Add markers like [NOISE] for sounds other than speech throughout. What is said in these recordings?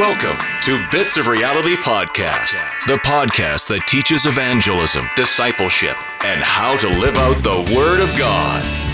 Welcome to Bits of Reality Podcast, the podcast that teaches evangelism, discipleship, and how to live out the Word of God.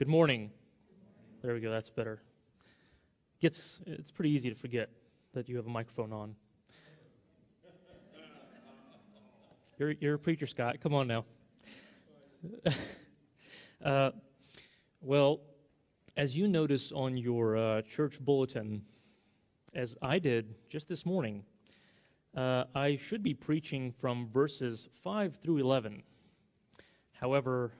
Good morning. There we go. That's better. Gets it's pretty easy to forget that you have a microphone on. You're you're a preacher, Scott. Come on now. [LAUGHS] uh, well, as you notice on your uh, church bulletin, as I did just this morning, uh, I should be preaching from verses five through eleven. However,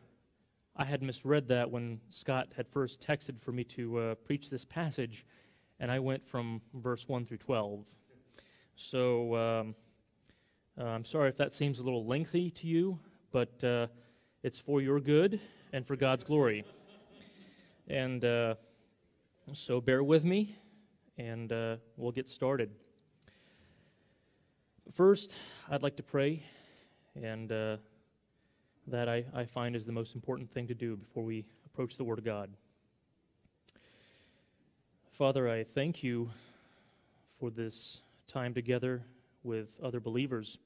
I had misread that when Scott had first texted for me to uh, preach this passage, and I went from verse 1 through 12. So um, uh, I'm sorry if that seems a little lengthy to you, but uh, it's for your good and for God's glory. And uh, so bear with me, and uh, we'll get started. First, I'd like to pray and uh, that I, I find is the most important thing to do before we approach the Word of God. Father, I thank you for this time together with other believers.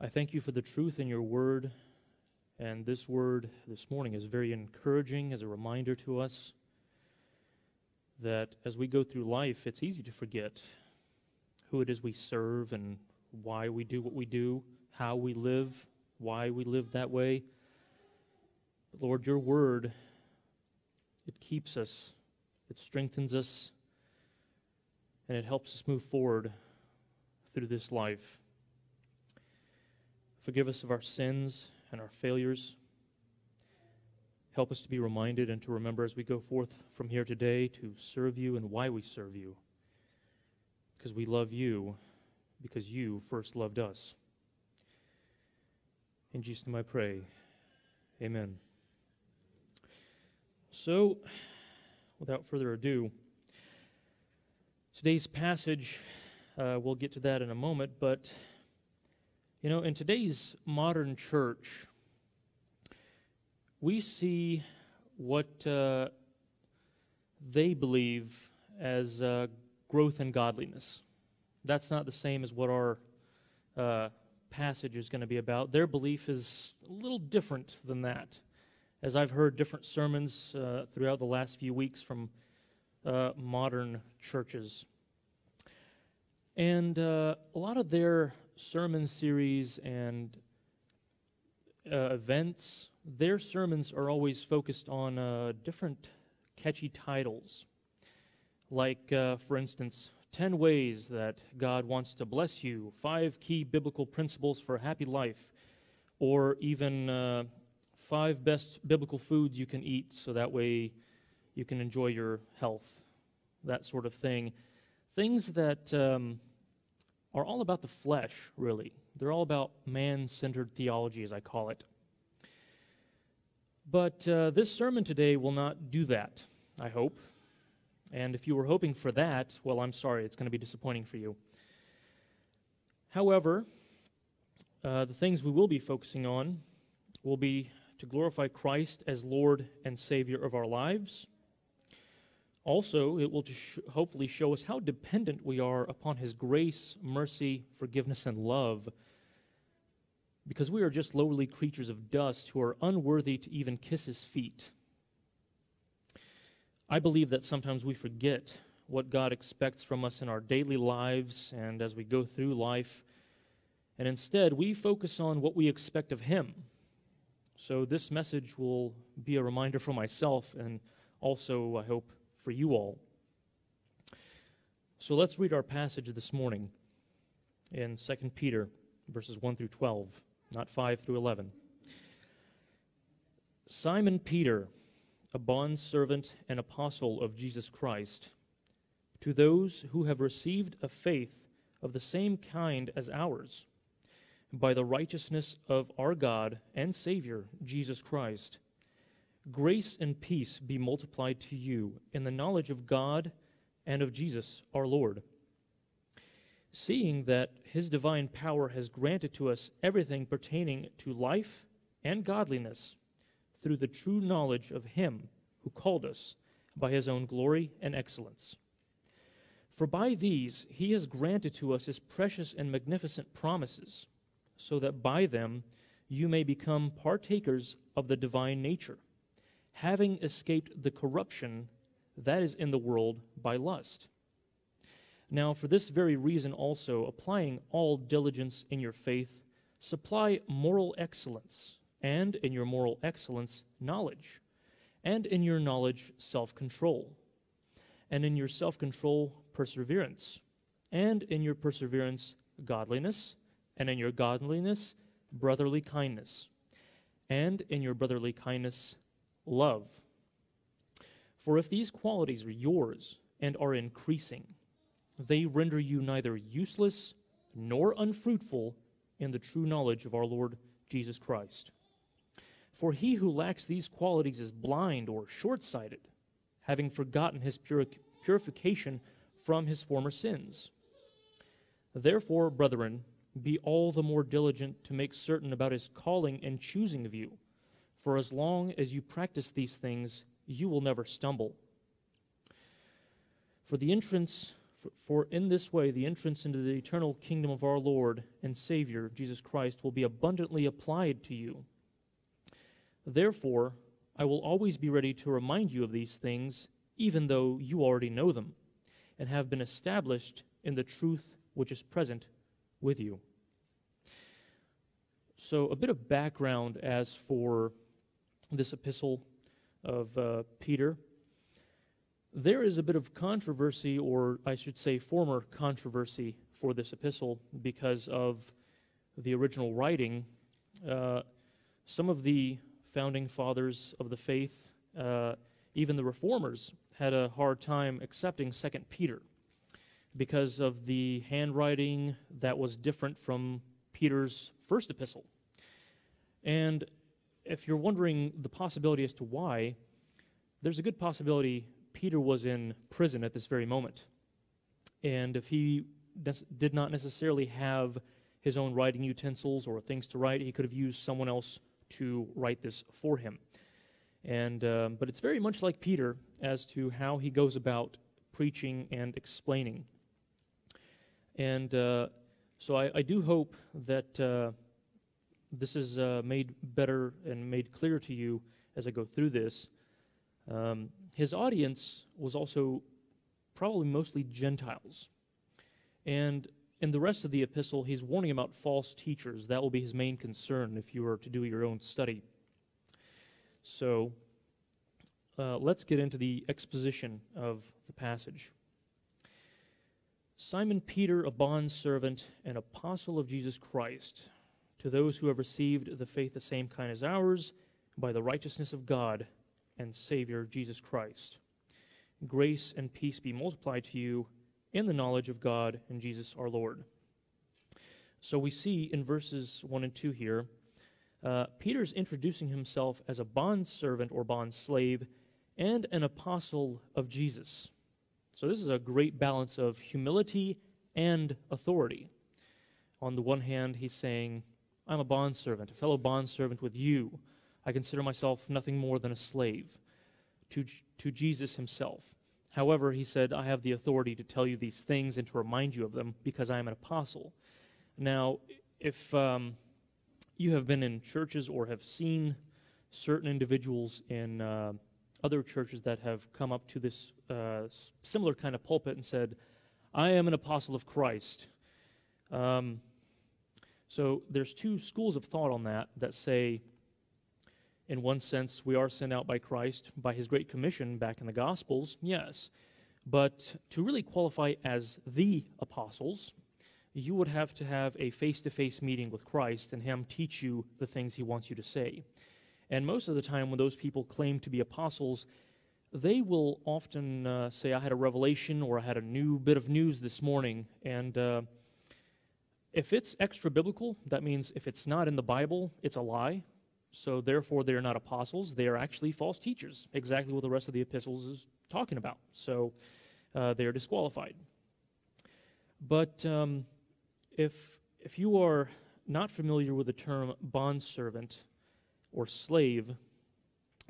I thank you for the truth in your Word, and this Word this morning is very encouraging as a reminder to us that as we go through life, it's easy to forget who it is we serve and why we do what we do, how we live why we live that way. But Lord, your word, it keeps us, it strengthens us, and it helps us move forward through this life. Forgive us of our sins and our failures. Help us to be reminded and to remember as we go forth from here today to serve you and why we serve you. Because we love you, because you first loved us. In Jesus' name I pray. Amen. So, without further ado, today's passage, uh, we'll get to that in a moment, but, you know, in today's modern church, we see what uh, they believe as uh, growth in godliness. That's not the same as what our uh, passage is going to be about. Their belief is a little different than that. As I've heard different sermons uh, throughout the last few weeks from uh, modern churches. And uh, a lot of their sermon series and uh, events, their sermons are always focused on uh, different catchy titles. Like, uh, for instance, 10 ways that God wants to bless you, five key biblical principles for a happy life, or even uh, five best biblical foods you can eat so that way you can enjoy your health, that sort of thing. Things that um, are all about the flesh, really. They're all about man centered theology, as I call it. But uh, this sermon today will not do that, I hope. And if you were hoping for that, well, I'm sorry, it's going to be disappointing for you. However, uh, the things we will be focusing on will be to glorify Christ as Lord and Savior of our lives. Also, it will sh- hopefully show us how dependent we are upon His grace, mercy, forgiveness, and love, because we are just lowly creatures of dust who are unworthy to even kiss His feet. I believe that sometimes we forget what God expects from us in our daily lives and as we go through life, and instead we focus on what we expect of Him. So, this message will be a reminder for myself and also, I hope, for you all. So, let's read our passage this morning in 2 Peter, verses 1 through 12, not 5 through 11. Simon Peter, a bondservant and apostle of Jesus Christ, to those who have received a faith of the same kind as ours, by the righteousness of our God and Savior, Jesus Christ, grace and peace be multiplied to you in the knowledge of God and of Jesus our Lord. Seeing that his divine power has granted to us everything pertaining to life and godliness through the true knowledge of him who called us by his own glory and excellence. For by these he has granted to us his precious and magnificent promises, so that by them you may become partakers of the divine nature, having escaped the corruption that is in the world by lust. Now, for this very reason also, applying all diligence in your faith, supply moral excellence, and in your moral excellence, knowledge, and in your knowledge, self control, and in your self control, perseverance, and in your perseverance, godliness, and in your godliness, brotherly kindness, and in your brotherly kindness, love. For if these qualities are yours and are increasing, they render you neither useless nor unfruitful in the true knowledge of our Lord Jesus Christ. For he who lacks these qualities is blind or short sighted, having forgotten his puri- purification from his former sins. Therefore, brethren, be all the more diligent to make certain about his calling and choosing of you. For as long as you practice these things, you will never stumble. For the entrance, for in this way, the entrance into the eternal kingdom of our Lord and Savior, Jesus Christ, will be abundantly applied to you. Therefore, I will always be ready to remind you of these things, even though you already know them, and have been established in the truth which is present with you. So, a bit of background as for this epistle of uh, Peter. There is a bit of controversy, or I should say, former controversy for this epistle because of the original writing. Uh, some of the founding fathers of the faith, uh, even the reformers, had a hard time accepting Second Peter because of the handwriting that was different from Peter's first epistle. And if you're wondering the possibility as to why, there's a good possibility Peter was in prison at this very moment. And if he did not necessarily have his own writing utensils or things to write, he could have used someone else to write this for him. And, um, but it's very much like Peter as to how he goes about preaching and explaining. And uh, so I, I, do hope that uh, this is uh, made better and made clear to you as I go through this. Um, his audience was also probably mostly Gentiles. And in the rest of the epistle, he's warning about false teachers. That will be his main concern if you were to do your own study. So uh, let's get into the exposition of the passage. Simon Peter, a bondservant and apostle of Jesus Christ, to those who have received the faith the same kind as ours by the righteousness of God and Savior Jesus Christ. Grace and peace be multiplied to you in the knowledge of God and Jesus our Lord. So we see in verses 1 and 2 here, uh, Peter's introducing himself as a bondservant or bondslave and an apostle of Jesus. So this is a great balance of humility and authority. On the one hand, he's saying, I'm a bondservant, a fellow bondservant with you. I consider myself nothing more than a slave to, to Jesus himself. However, he said, I have the authority to tell you these things and to remind you of them because I am an apostle. Now, if um, you have been in churches or have seen certain individuals in uh, other churches that have come up to this uh, similar kind of pulpit and said, I am an apostle of Christ. Um, so there's two schools of thought on that that say, in one sense, we are sent out by Christ by his great commission back in the Gospels, yes. But to really qualify as the apostles, you would have to have a face to face meeting with Christ and him teach you the things he wants you to say. And most of the time, when those people claim to be apostles, they will often uh, say, I had a revelation or I had a new bit of news this morning. And uh, if it's extra biblical, that means if it's not in the Bible, it's a lie. So therefore, they are not apostles. They are actually false teachers, exactly what the rest of the epistles is talking about. So uh, they are disqualified. But um, if, if you are not familiar with the term bondservant or slave,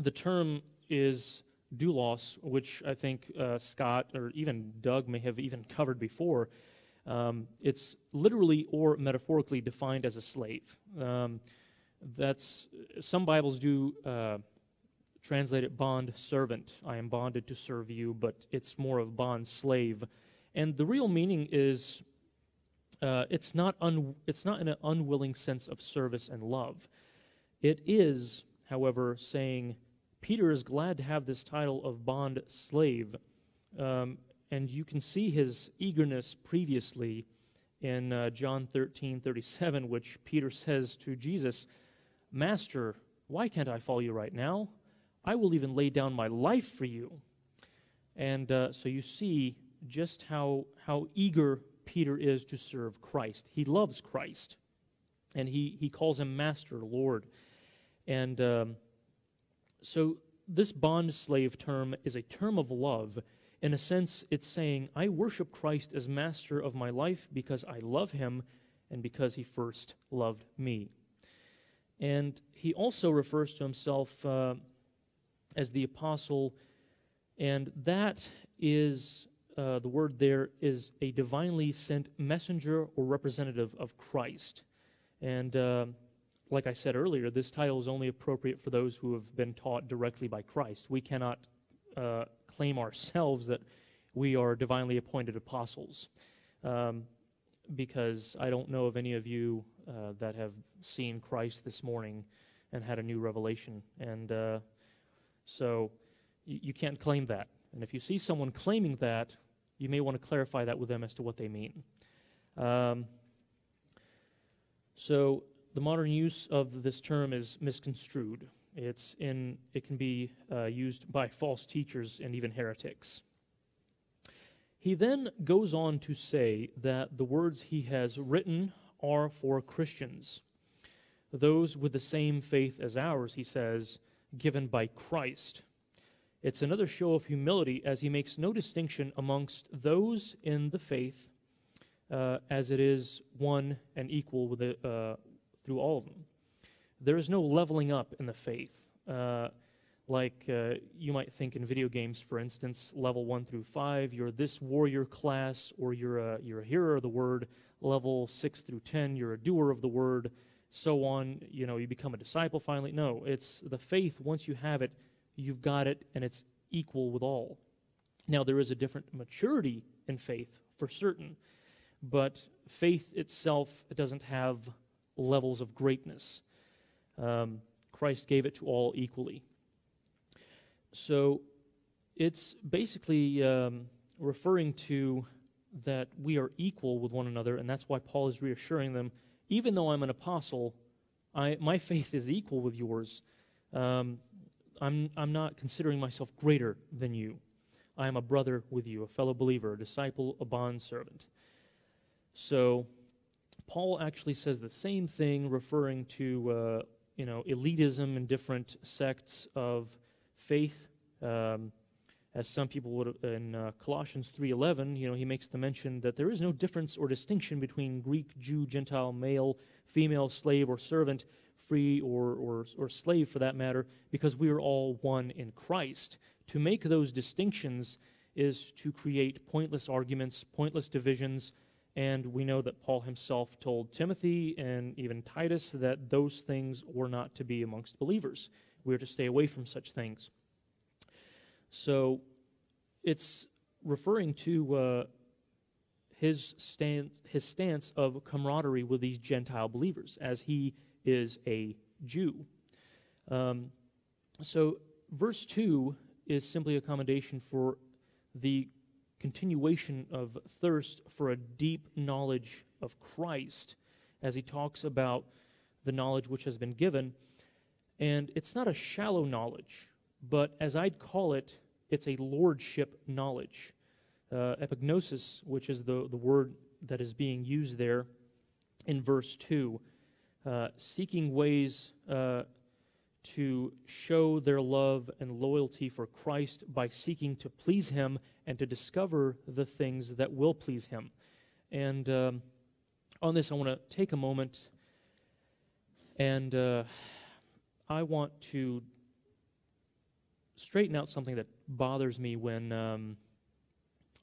the term is doulos, which I think uh, Scott or even Doug may have even covered before. Um, it's literally or metaphorically defined as a slave. Um, that's some Bibles do uh, translate it bond servant. I am bonded to serve you, but it's more of bond slave. And the real meaning is uh, it's not un- it's not in an unwilling sense of service and love. It is, however, saying Peter is glad to have this title of bond slave. Um, and you can see his eagerness previously in uh, John 13 37, which Peter says to Jesus, Master, why can't I follow you right now? I will even lay down my life for you. And uh, so you see just how, how eager Peter is to serve Christ. He loves Christ, and he, he calls him Master, Lord. And um, so this bond slave term is a term of love. In a sense, it's saying, I worship Christ as master of my life because I love him and because he first loved me. And he also refers to himself uh, as the apostle, and that is uh, the word there is a divinely sent messenger or representative of Christ. And uh, like I said earlier, this title is only appropriate for those who have been taught directly by Christ. We cannot uh, claim ourselves that we are divinely appointed apostles. Um, because I don't know of any of you uh, that have seen Christ this morning and had a new revelation. And uh, so y- you can't claim that. And if you see someone claiming that, you may want to clarify that with them as to what they mean. Um, so the modern use of this term is misconstrued. It's in, it can be uh, used by false teachers and even heretics. He then goes on to say that the words he has written are for Christians, those with the same faith as ours, he says, given by Christ. It's another show of humility as he makes no distinction amongst those in the faith, uh, as it is one and equal with the, uh, through all of them. There is no leveling up in the faith. Uh, like uh, you might think in video games, for instance, level one through five, you're this warrior class, or you're a, you're a hearer of the word. Level six through ten, you're a doer of the word. So on, you know, you become a disciple finally. No, it's the faith. Once you have it, you've got it, and it's equal with all. Now, there is a different maturity in faith for certain, but faith itself it doesn't have levels of greatness. Um, Christ gave it to all equally. So it's basically um, referring to that we are equal with one another, and that's why Paul is reassuring them even though I'm an apostle, I, my faith is equal with yours. Um, I'm, I'm not considering myself greater than you. I am a brother with you, a fellow believer, a disciple, a bond servant. So, Paul actually says the same thing, referring to uh, you know elitism and different sects of faith. Um, as some people would in uh, Colossians 3:11, you know, he makes the mention that there is no difference or distinction between Greek, Jew, Gentile, male, female, slave, or servant, free or, or, or slave for that matter, because we are all one in Christ. To make those distinctions is to create pointless arguments, pointless divisions, and we know that Paul himself told Timothy and even Titus that those things were not to be amongst believers. We are to stay away from such things. So it's referring to uh, his, stance, his stance of camaraderie with these Gentile believers, as he is a Jew. Um, so, verse 2 is simply a commendation for the continuation of thirst for a deep knowledge of Christ as he talks about the knowledge which has been given. And it's not a shallow knowledge, but as I'd call it, it's a lordship knowledge. Uh, epignosis, which is the, the word that is being used there in verse 2, uh, seeking ways uh, to show their love and loyalty for Christ by seeking to please Him and to discover the things that will please Him. And um, on this, I want to take a moment and uh, I want to straighten out something that bothers me when um,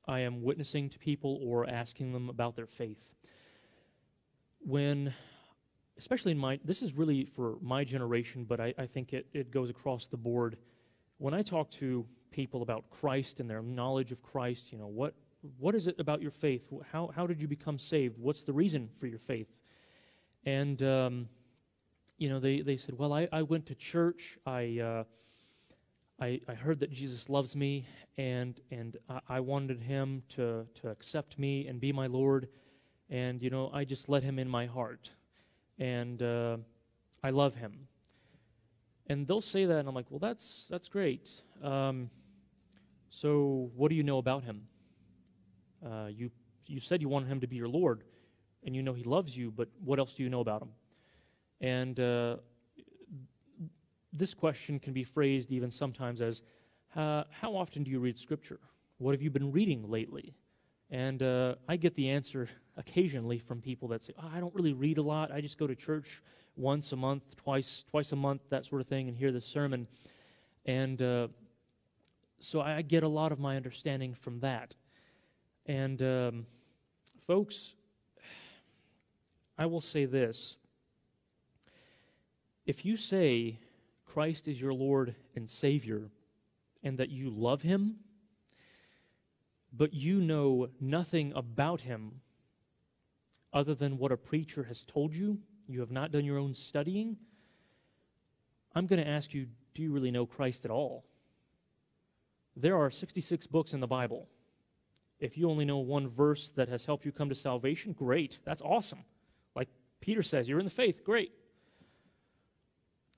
I am witnessing to people or asking them about their faith. When, especially in my, this is really for my generation, but I, I think it, it goes across the board. When I talk to people about Christ and their knowledge of Christ, you know, what, what is it about your faith? How, how did you become saved? What's the reason for your faith? And, um, you know, they, they said, well, I, I went to church. I, uh, I, I heard that Jesus loves me, and, and I, I wanted him to, to accept me and be my Lord. And, you know, I just let him in my heart. And uh, I love him. And they'll say that, and I'm like, well, that's, that's great. Um, so, what do you know about him? Uh, you, you said you wanted him to be your Lord, and you know he loves you, but what else do you know about him? And uh, this question can be phrased even sometimes as How often do you read Scripture? What have you been reading lately? And uh, I get the answer occasionally from people that say, oh, I don't really read a lot. I just go to church once a month, twice, twice a month, that sort of thing, and hear the sermon. And uh, so I get a lot of my understanding from that. And um, folks, I will say this. If you say Christ is your Lord and Savior, and that you love Him, but you know nothing about Him other than what a preacher has told you, you have not done your own studying, I'm going to ask you do you really know Christ at all? There are 66 books in the Bible. If you only know one verse that has helped you come to salvation, great. That's awesome. Like Peter says, you're in the faith, great.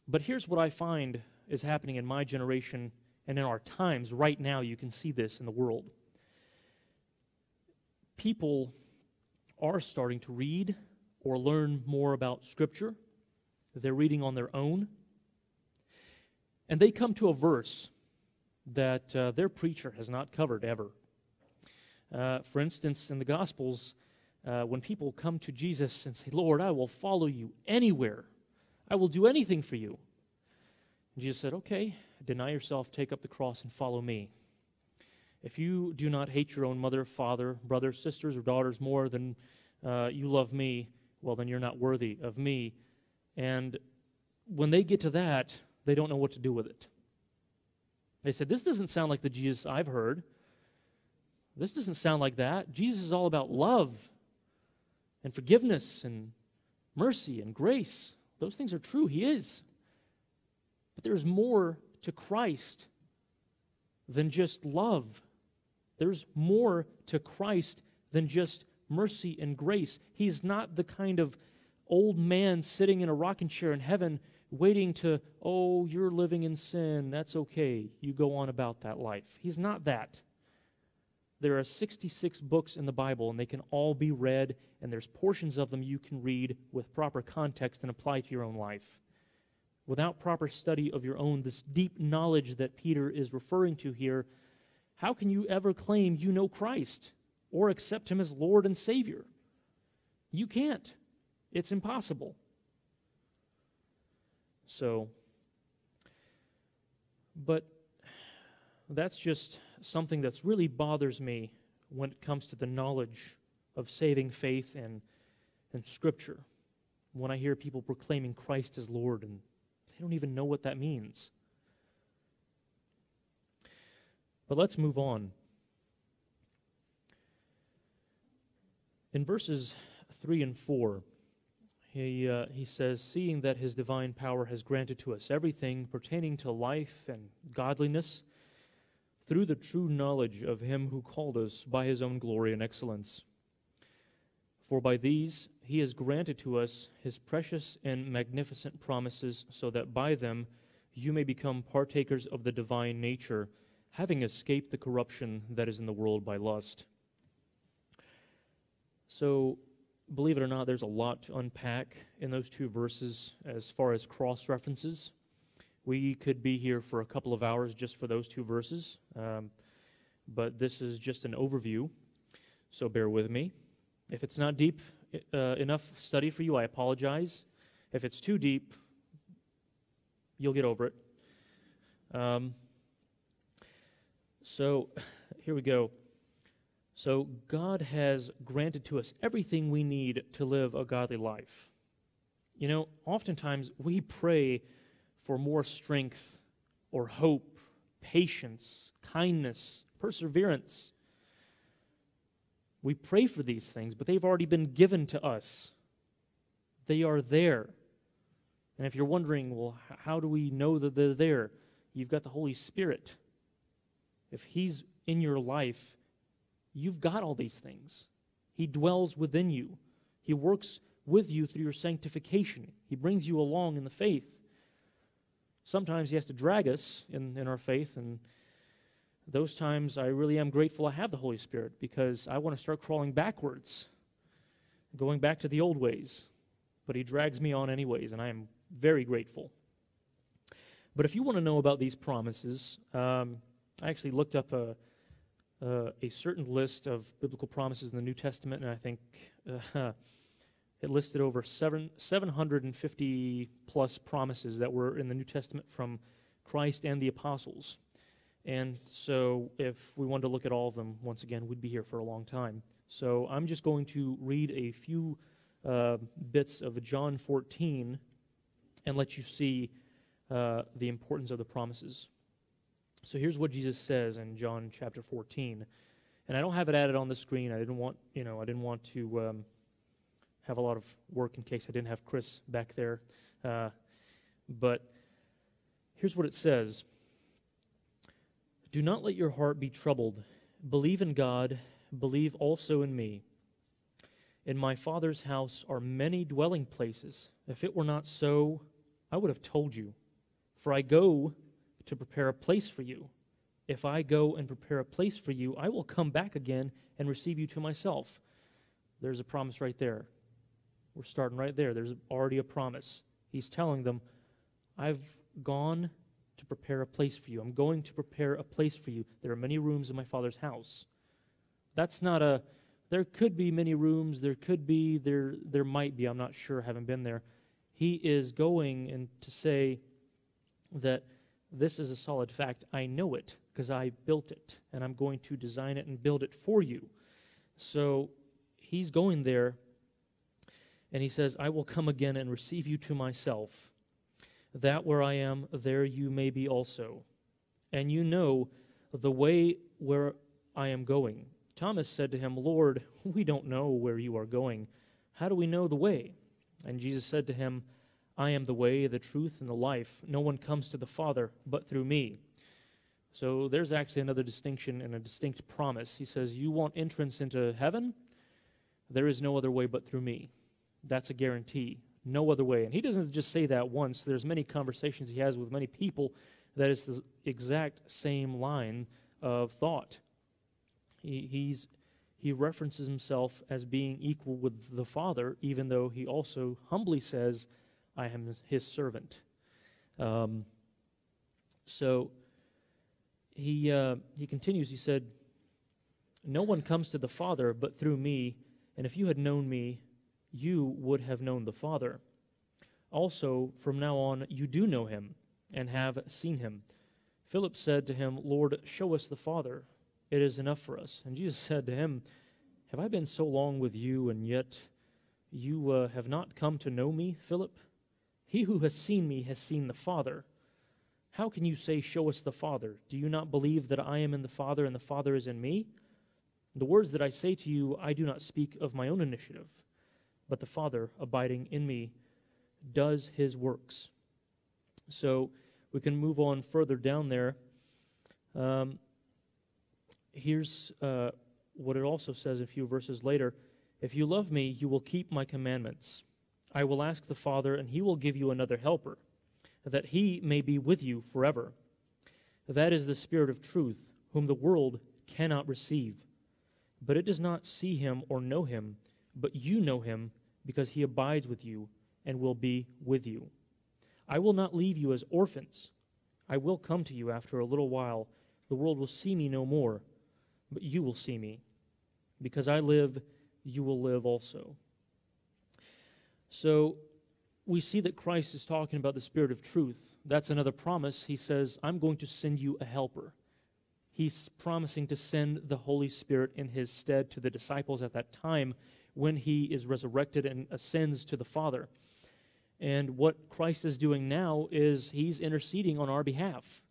But here's what I find is happening in my generation and in our times right now. You can see this in the world. People are starting to read or learn more about Scripture. They're reading on their own. And they come to a verse that uh, their preacher has not covered ever. Uh, for instance, in the Gospels, uh, when people come to Jesus and say, Lord, I will follow you anywhere I will do anything for you. And Jesus said, Okay, deny yourself, take up the cross, and follow me. If you do not hate your own mother, father, brothers, sisters, or daughters more than uh, you love me, well, then you're not worthy of me. And when they get to that, they don't know what to do with it. They said, This doesn't sound like the Jesus I've heard. This doesn't sound like that. Jesus is all about love and forgiveness and mercy and grace. Those things are true. He is. But there's more to Christ than just love. There's more to Christ than just mercy and grace. He's not the kind of old man sitting in a rocking chair in heaven waiting to, oh, you're living in sin. That's okay. You go on about that life. He's not that. There are 66 books in the Bible, and they can all be read, and there's portions of them you can read with proper context and apply to your own life. Without proper study of your own, this deep knowledge that Peter is referring to here, how can you ever claim you know Christ or accept him as Lord and Savior? You can't. It's impossible. So, but that's just something that's really bothers me when it comes to the knowledge of saving faith and, and Scripture. When I hear people proclaiming Christ as Lord and they don't even know what that means. But let's move on. In verses 3 and 4, he, uh, he says, Seeing that his divine power has granted to us everything pertaining to life and godliness through the true knowledge of him who called us by his own glory and excellence. For by these he has granted to us his precious and magnificent promises so that by them you may become partakers of the divine nature, having escaped the corruption that is in the world by lust. So, believe it or not, there's a lot to unpack in those two verses as far as cross references. We could be here for a couple of hours just for those two verses, um, but this is just an overview, so bear with me. If it's not deep uh, enough study for you, I apologize. If it's too deep, you'll get over it. Um, so here we go. So God has granted to us everything we need to live a godly life. You know, oftentimes we pray for more strength or hope, patience, kindness, perseverance. We pray for these things, but they've already been given to us. They are there. And if you're wondering, well, how do we know that they're there? You've got the Holy Spirit. If He's in your life, you've got all these things. He dwells within you, He works with you through your sanctification, He brings you along in the faith. Sometimes He has to drag us in, in our faith, and those times I really am grateful I have the Holy Spirit because I want to start crawling backwards, going back to the old ways. But He drags me on anyways, and I am very grateful. But if you want to know about these promises, um, I actually looked up a, uh, a certain list of biblical promises in the New Testament, and I think [LAUGHS] uh, it listed over seven, 750 plus promises that were in the New Testament from Christ and the apostles. And so, if we wanted to look at all of them, once again, we'd be here for a long time. So, I'm just going to read a few uh, bits of John 14 and let you see uh, the importance of the promises. So here's what Jesus says in John chapter 14. And I don't have it added on the screen. I didn't want, you know, I didn't want to um, have a lot of work in case I didn't have Chris back there. Uh, but here's what it says Do not let your heart be troubled. Believe in God, believe also in me. In my Father's house are many dwelling places. If it were not so, I would have told you. For I go to prepare a place for you. If I go and prepare a place for you, I will come back again and receive you to myself. There's a promise right there. We're starting right there. There's already a promise. He's telling them, I've gone to prepare a place for you. I'm going to prepare a place for you. There are many rooms in my Father's house. That's not a, there could be many rooms, there could be, there, there might be, I'm not sure, haven't been there. He is going and to say that this is a solid fact. I know it because I built it, and I'm going to design it and build it for you. So he's going there, and he says, I will come again and receive you to myself, that where I am, there you may be also. And you know the way where I am going. Thomas said to him, Lord, we don't know where you are going. How do we know the way? And Jesus said to him, I am the way, the truth, and the life. No one comes to the Father but through me. So there's actually another distinction and a distinct promise. He says, You want entrance into heaven? There is no other way but through me. That's a guarantee. No other way. And he doesn't just say that once. There's many conversations he has with many people that is the exact same line of thought. He, he's, he references himself as being equal with the Father, even though he also humbly says, I am his servant. Um, so he, uh, he continues, he said, No one comes to the Father but through me, and if you had known me, you would have known the Father. Also, from now on, you do know him and have seen him. Philip said to him, Lord, show us the Father. It is enough for us. And Jesus [LAUGHS] said to him, Have I been so long with you, and yet you uh, have not come to know me, Philip? He who has seen me has seen the Father. How can you say, Show us the Father? Do you not believe that I am in the Father and the Father is in me? The words that I say to you, I do not speak of my own initiative, but the Father, abiding in me, does his works. So we can move on further down there. Um, here's uh, what it also says a few verses later If you love me, you will keep my commandments. I will ask the Father, and he will give you another helper, that he may be with you forever. That is the Spirit of truth, whom the world cannot receive. But it does not see him or know him, but you know him, because he abides with you and will be with you. I will not leave you as orphans. I will come to you after a little while. The world will see me no more, but you will see me. Because I live, you will live also. So we see that Christ is talking about the Spirit of truth. That's another promise. He says, I'm going to send you a helper. He's promising to send the Holy Spirit in his stead to the disciples at that time when he is resurrected and ascends to the Father. And what Christ is doing now is he's interceding on our behalf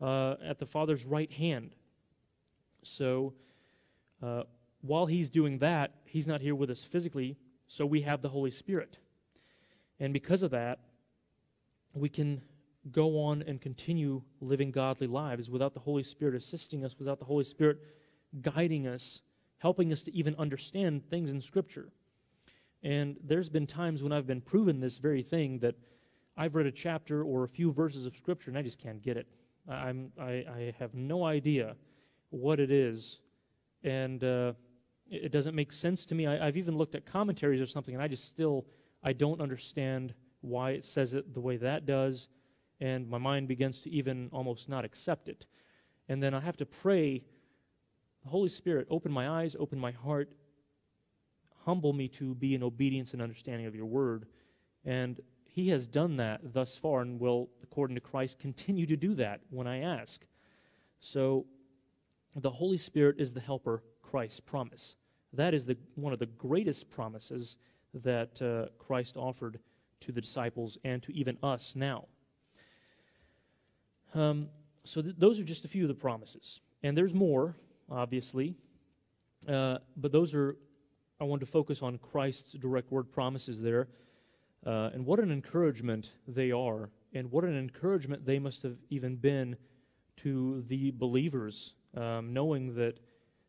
uh, at the Father's right hand. So uh, while he's doing that, he's not here with us physically, so we have the Holy Spirit. And because of that, we can go on and continue living godly lives without the Holy Spirit assisting us, without the Holy Spirit guiding us, helping us to even understand things in Scripture. And there's been times when I've been proven this very thing that I've read a chapter or a few verses of Scripture and I just can't get it. I'm, I, I have no idea what it is, and uh, it doesn't make sense to me. I, I've even looked at commentaries or something, and I just still I don't understand why it says it the way that does, and my mind begins to even almost not accept it. And then I have to pray, Holy Spirit, open my eyes, open my heart, humble me to be in obedience and understanding of your word. And he has done that thus far and will, according to Christ, continue to do that when I ask. So the Holy Spirit is the helper Christ promise. That is the, one of the greatest promises that uh, Christ offered to the disciples and to even us now. Um, so th- those are just a few of the promises. And there's more, obviously, uh, but those are I want to focus on Christ's direct word promises there. Uh, and what an encouragement they are, and what an encouragement they must have even been to the believers, um, knowing that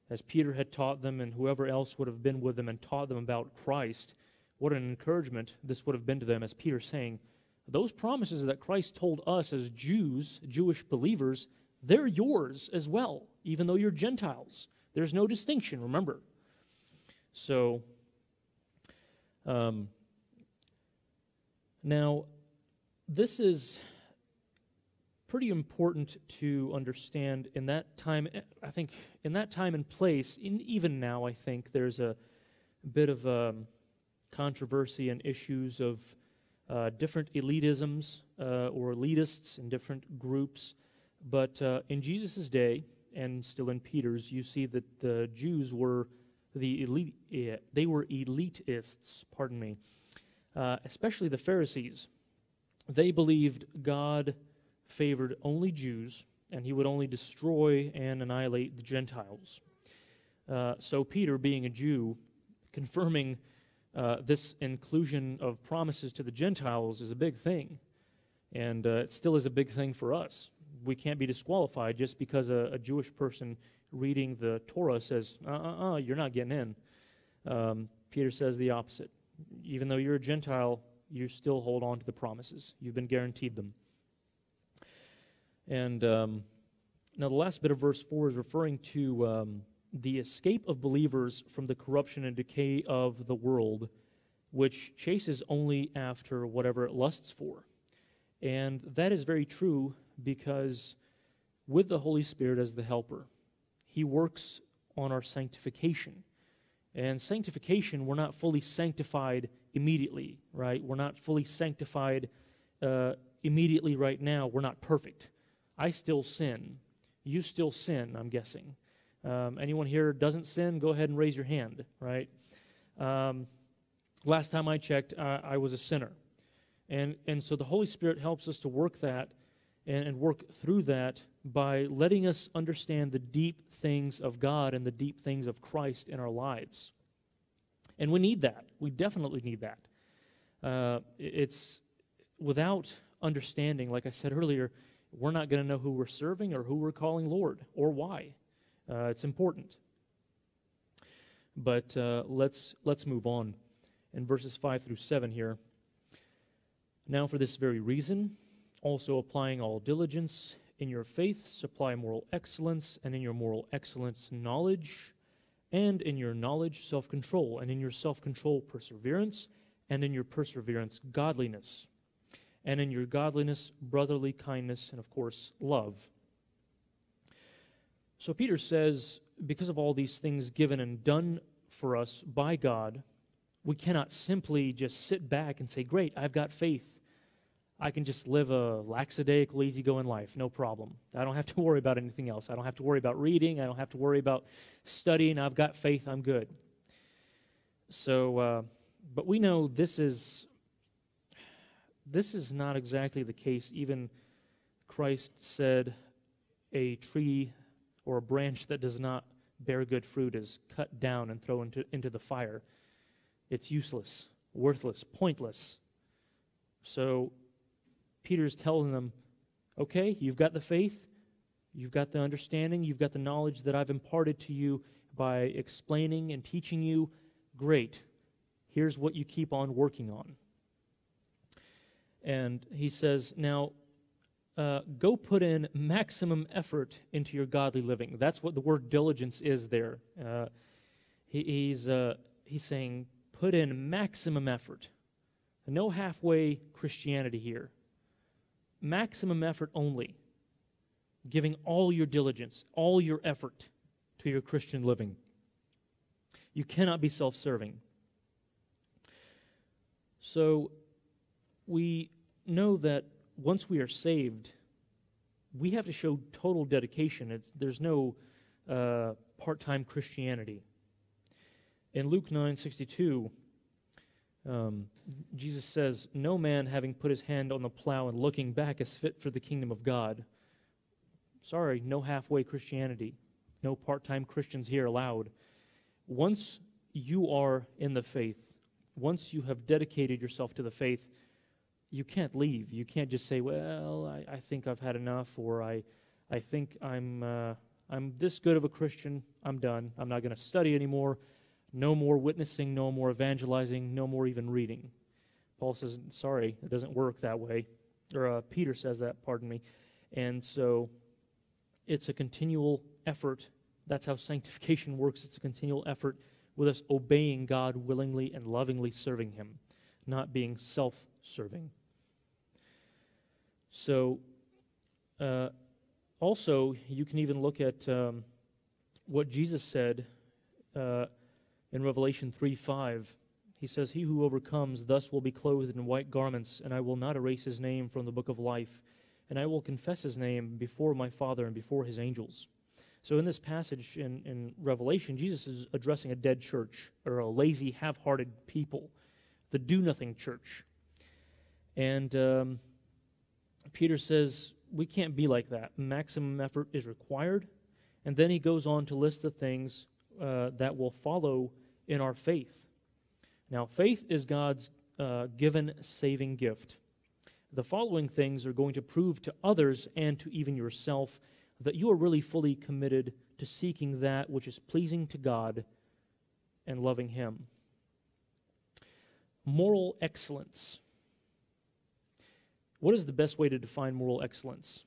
as Peter had taught them and whoever else would have been with them and taught them about Christ, what an encouragement this would have been to them, as Peter saying, those promises that Christ told us as Jews, Jewish believers, they're yours as well, even though you're Gentiles. There's no distinction, remember. So, um, now, this is pretty important to understand in that time. I think in that time and place, in, even now, I think there's a bit of um, controversy and issues of uh, different elitisms uh, or elitists in different groups. But uh, in Jesus' day, and still in Peter's, you see that the Jews were the elite, eh, they were elitists, pardon me, uh, especially the Pharisees. They believed God favored only Jews and he would only destroy and annihilate the Gentiles. Uh, so, Peter, being a Jew, confirming uh, this inclusion of promises to the Gentiles is a big thing. And uh, it still is a big thing for us. We can't be disqualified just because a, a Jewish person reading the Torah says, uh uh uh, you're not getting in. Um, Peter says the opposite. Even though you're a Gentile, you still hold on to the promises. You've been guaranteed them. And um, now the last bit of verse 4 is referring to um, the escape of believers from the corruption and decay of the world, which chases only after whatever it lusts for. And that is very true because with the Holy Spirit as the helper, he works on our sanctification. And sanctification, we're not fully sanctified immediately, right? We're not fully sanctified uh, immediately right now. We're not perfect. I still sin. You still sin, I'm guessing. Um, anyone here doesn't sin, go ahead and raise your hand, right? Um, last time I checked, I was a sinner. And, and so the Holy Spirit helps us to work that and, and work through that by letting us understand the deep things of God and the deep things of Christ in our lives. And we need that. We definitely need that. Uh, it's without understanding, like I said earlier, we're not going to know who we're serving or who we're calling Lord or why. Uh, it's important. But uh, let's, let's move on. In verses 5 through 7 here. Now, for this very reason, also applying all diligence, in your faith supply moral excellence, and in your moral excellence, knowledge, and in your knowledge, self control, and in your self control, perseverance, and in your perseverance, godliness, and in your godliness, brotherly kindness, and of course, love. So Peter says, because of all these things given and done for us by God, we cannot simply just sit back and say, Great, I've got faith. I can just live a lackadaisical, easygoing life, no problem. I don't have to worry about anything else. I don't have to worry about reading. I don't have to worry about studying. I've got faith. I'm good. So, uh, but we know this is this is not exactly the case. Even Christ said, "A tree or a branch that does not bear good fruit is cut down and thrown into, into the fire. It's useless, worthless, pointless." So Peter's telling them, okay, you've got the faith, you've got the understanding, you've got the knowledge that I've imparted to you by explaining and teaching you. Great. Here's what you keep on working on. And he says, now, uh, go put in maximum effort into your godly living. That's what the word diligence is there. Uh, he, he's, uh, he's saying, put in maximum effort. No halfway Christianity here maximum effort only, giving all your diligence, all your effort to your Christian living. You cannot be self serving. So we know that once we are saved, we have to show total dedication. It's, there's no uh, part time Christianity. In Luke 9 62, um, Jesus says, No man having put his hand on the plow and looking back is fit for the kingdom of God. Sorry, no halfway Christianity. No part time Christians here allowed. Once you are in the faith, once you have dedicated yourself to the faith, you can't leave. You can't just say, Well, I, I think I've had enough, or I, I think I'm, uh, I'm this good of a Christian. I'm done. I'm not going to study anymore. No more witnessing, no more evangelizing, no more even reading. Paul says, sorry, it doesn't work that way. Or uh, Peter says that, pardon me. And so it's a continual effort. That's how [LAUGHS] sanctification works. It's a continual effort with us obeying God willingly and lovingly serving Him, not being self serving. So, uh, also, you can even look at um, what Jesus said. Uh, in Revelation 3 5, he says, He who overcomes thus will be clothed in white garments, and I will not erase his name from the book of life, and I will confess his name before my Father and before his angels. So, in this passage in, in Revelation, Jesus is addressing a dead church, or a lazy, half hearted people, the do nothing church. And um, Peter says, We can't be like that. Maximum effort is required. And then he goes on to list the things uh, that will follow in our faith. Now, faith is God's uh, given saving gift. The following things are going to prove to others and to even yourself that you are really fully committed to seeking that which is pleasing to God and loving Him. Moral excellence. What is the best way to define moral excellence?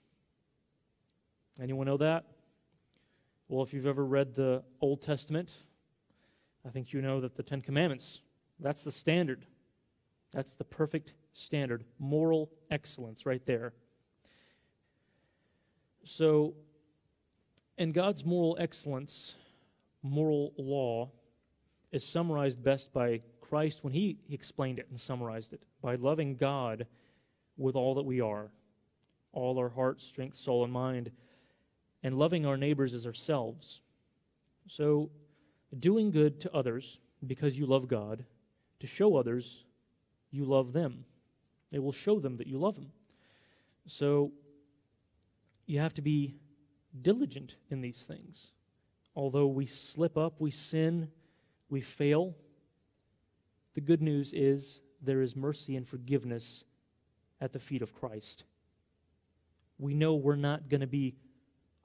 Anyone know that? Well, if you've ever read the Old Testament, I think you know that the Ten Commandments, that's the standard. That's the perfect standard. Moral excellence right there. So, and God's moral excellence, moral law is summarized best by Christ when he, explained it and summarized it by loving God with all that we are, all our heart, strength, soul, and mind, and loving our neighbors as ourselves. So, doing good to others because you love God, to show others you love them. It will show them that you love them. So you have to be diligent in these things. Although we slip up, we sin, we fail, the good news is there is mercy and forgiveness at the feet of Christ. We know we're not going to be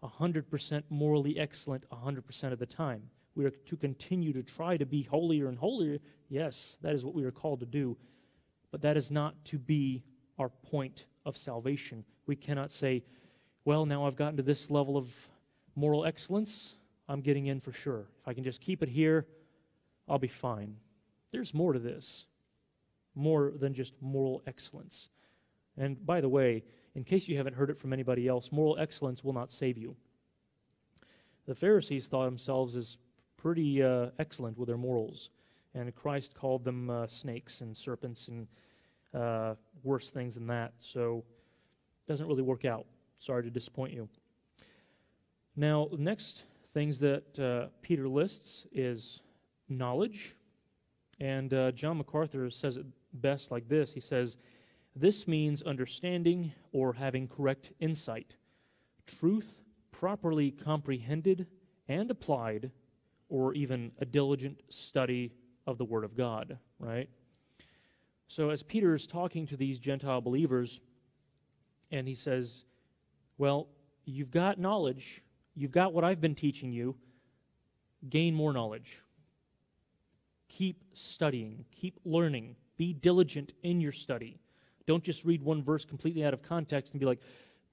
100% morally excellent 100% of the time We are to continue to try to be holier and holier. Yes, that is what we are called to do. But that is not to be our point of salvation. We cannot say, well, now I've gotten to this level of moral excellence. I'm getting in for sure. If I can just keep it here, I'll be fine. There's more to this, more than just moral excellence. And by the way, in case you haven't heard it from anybody else, moral excellence will not save you. The Pharisees thought themselves as pretty uh, excellent with their morals, and Christ called them uh, snakes and serpents and uh, worse things than that. So it doesn't really work out. Sorry to disappoint you. Now, the next things that uh, Peter lists is knowledge. And uh, John MacArthur says it best like this He says, This means understanding or having correct insight, truth properly comprehended and applied, or even a diligent study of the Word of God, right? So, as Peter is talking to these Gentile believers, and he says, Well, you've got knowledge, you've got what I've been teaching you, gain more knowledge. Keep studying, keep learning, be diligent in your study. Don't just read one verse completely out of context and be like,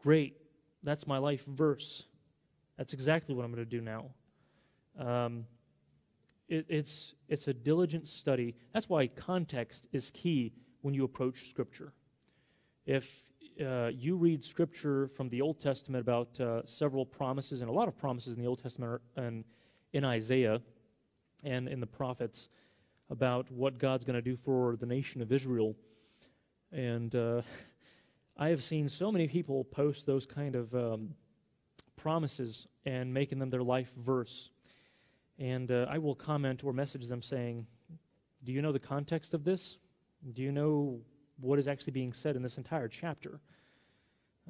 Great, that's my life verse. That's exactly what I'm going to do now. Um, it, it's, it's a diligent study. That's why context is key when you approach Scripture. If uh, you read Scripture from the Old Testament about uh, several promises, and a lot of promises in the Old Testament and in Isaiah and in the prophets about what God's going to do for the nation of Israel. And uh, I have seen so many people post those kind of um, promises and making them their life verse. And uh, I will comment or message them saying, Do you know the context of this? Do you know what is actually being said in this entire chapter?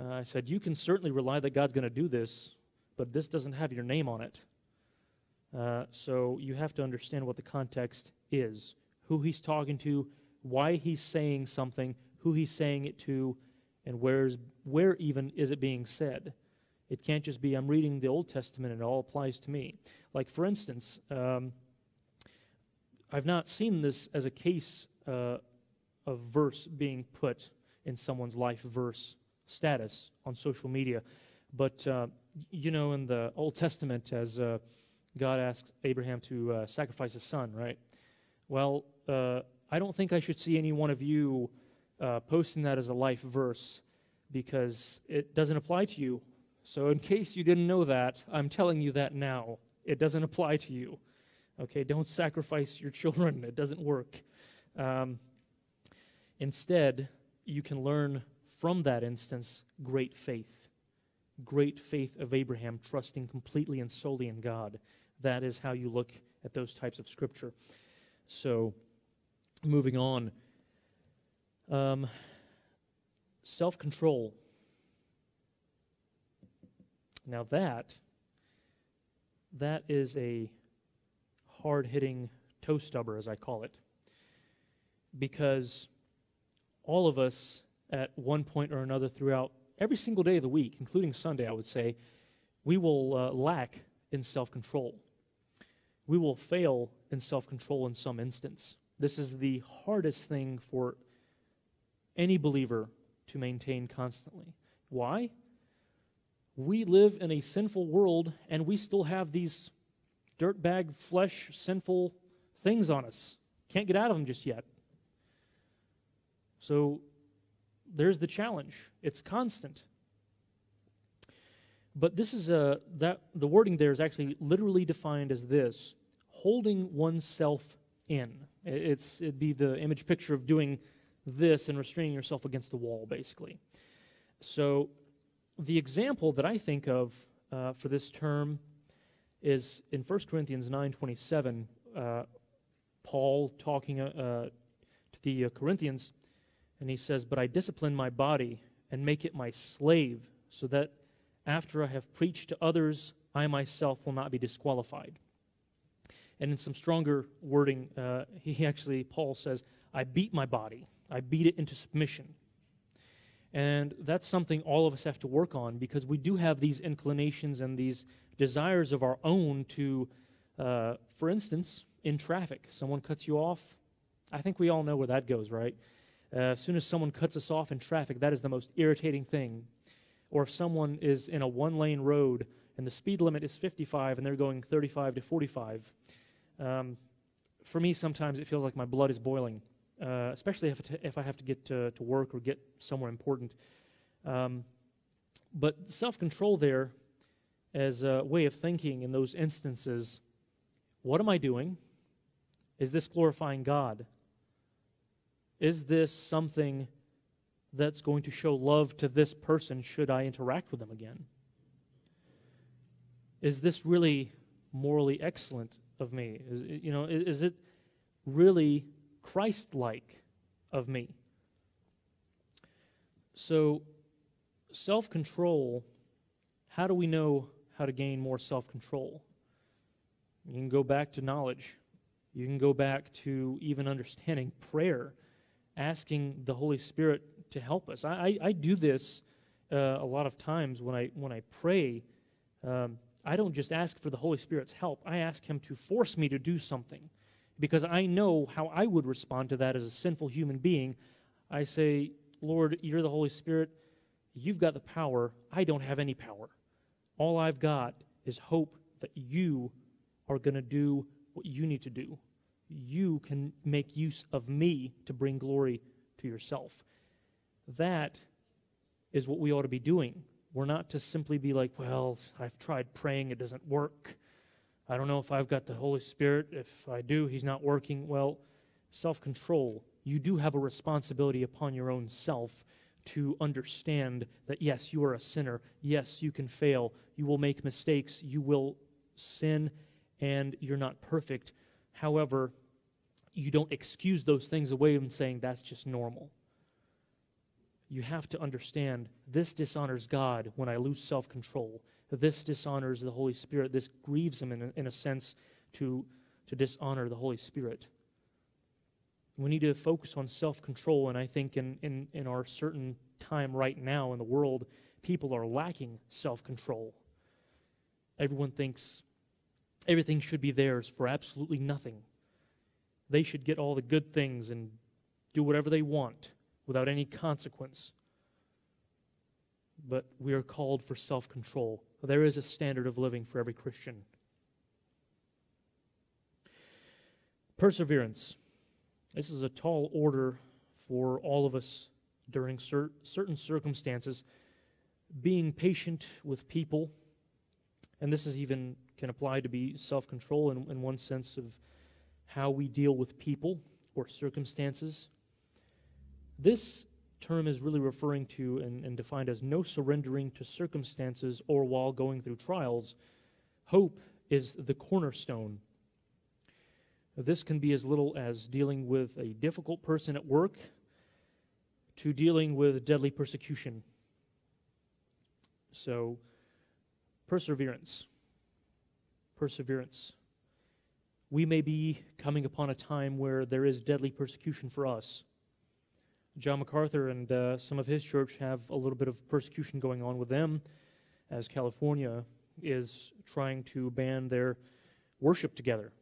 Uh, I said, You can certainly rely that God's going to do this, but this doesn't have your name on it. Uh, so you have to understand what the context is, who he's talking to, why he's saying something, who he's saying it to, and where's, where even is it being said. It can't just be, I'm reading the Old Testament and it all applies to me. Like, for instance, um, I've not seen this as a case uh, of verse being put in someone's life verse status on social media. But, uh, you know, in the Old Testament, as uh, God asks Abraham to uh, sacrifice his son, right? Well, uh, I don't think I should see any one of you uh, posting that as a life verse because it doesn't apply to you so, in case you didn't know that, I'm telling you that now. It doesn't apply to you. Okay, don't sacrifice your children, it doesn't work. Um, instead, you can learn from that instance great faith. Great faith of Abraham, trusting completely and solely in God. That is how you look at those types of scripture. So, moving on. Um, Self control now that that is a hard-hitting toe stubber, as I call it, because all of us at one point or another throughout every single day of the week, including Sunday, I would say, we will uh, lack in self-control. We will fail in self-control in some instance. This is the hardest thing for any believer to maintain constantly. Why? we live in a sinful world and we still have these dirtbag flesh sinful things on us. Can't get out of them just yet. So there's the challenge. It's constant. But this is a that the wording there is actually literally defined as this: holding oneself in. It's it'd be the image picture of doing this and restraining yourself against the wall, basically. So the example that I think of uh, for this term is in 1 Corinthians 9:27. Uh, Paul talking uh, to the uh, Corinthians, and he says, "But I discipline my body and make it my slave, so that after I have preached to others, I myself will not be disqualified." And in some stronger wording, uh, he [LAUGHS] actually Paul says, "I beat my body. I beat it into submission." And that's something all of us have to work on because we do have these inclinations and these desires of our own to Uh, for instance, in traffic, someone cuts you off. I think we all know where that goes, right? Uh, as soon as someone cuts us off in traffic, that is the most irritating thing. Or if someone is in a one lane road and the speed limit is 55 and they're going 35 to 45, um, for me, sometimes it feels like my blood is boiling, uh, especially if, if I have to get to, to work or get somewhere important. Um, but self control there, as a way of thinking in those instances, what am I doing? Is this glorifying God? Is this something that's going to show love to this person should I interact with them again? Is this really morally excellent of me? Is, you know, is, is it really Christ like of me? So, self control, how do we know how to gain more self control? You can go back to knowledge. You can go back to even understanding prayer, asking the Holy Spirit to help us. I, I, I do this uh, a lot of times when I, when I pray. Um, I don't just ask for the Holy Spirit's help, I ask Him to force me to do something because I know how I would respond to that as a sinful human being. I say, Lord, you're the Holy Spirit. You've got the power. I don't have any power. All I've got is hope that you are going to do what you need to do. You can make use of me to bring glory to yourself. That is what we ought to be doing. We're not to simply be like, well, I've tried praying, it doesn't work. I don't know if I've got the Holy Spirit. If I do, He's not working. Well, self control. You do have a responsibility upon your own self to understand that, yes, you are a sinner. Yes, you can fail. You will make mistakes. You will sin, and you're not perfect. However, you don't excuse those things away and saying that's just normal you have to understand this dishonors God when I lose self control. This dishonors the Holy Spirit. This grieves Him in a, in a sense to, to dishonor the Holy Spirit. We need to focus on self control, and I think in, in, in our certain time right now in the world, people are lacking self control. Everyone thinks everything should be theirs for absolutely nothing. They should get all the good things and do whatever they want without any consequence. But we are called for self control. There is a standard of living for every Christian. Perseverance. This is a tall order for all of us during cer- certain circumstances. Being patient with people, and this is even can apply to be self control in, in one sense of how we deal with people or circumstances. This term is really referring to and, and, defined as no surrendering to circumstances or while going through trials. Hope is the cornerstone. This can be as little as dealing with a difficult person at work to dealing with deadly persecution. So, perseverance. Perseverance. We may be coming upon a time where there is deadly persecution for us. John MacArthur and uh, some of his church have a little bit of persecution going on with them as California is trying to ban their worship together.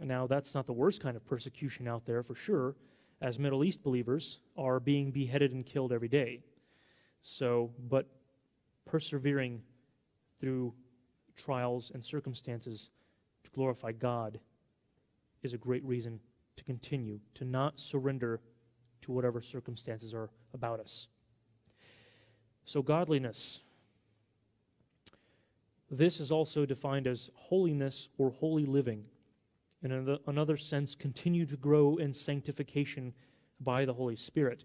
Now, that's not the worst kind of persecution out there for sure, as Middle East believers are being beheaded and killed every day. So, but persevering through trials and circumstances to glorify God is a great reason to continue, to not surrender to whatever circumstances are about us. So, godliness. This is also defined as holiness or holy living. In another sense, continue to grow in sanctification by the Holy Spirit.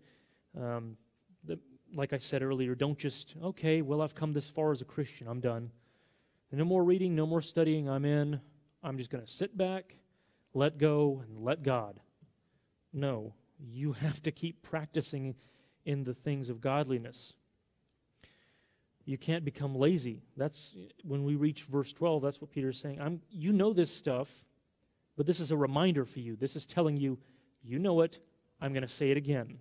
Um, the, like I said earlier, don't just, okay, well, I've come this far as a Christian, I'm done. no more reading, no more studying, I'm in. I'm just going to sit back, let go, and let God. No, you have to keep practicing in the things of godliness. You can't become lazy. That's when we reach verse 12, that's what Peter is saying. I'm, you know this stuff, but this is a reminder for you. This is telling you, you know it, I'm going to say it again.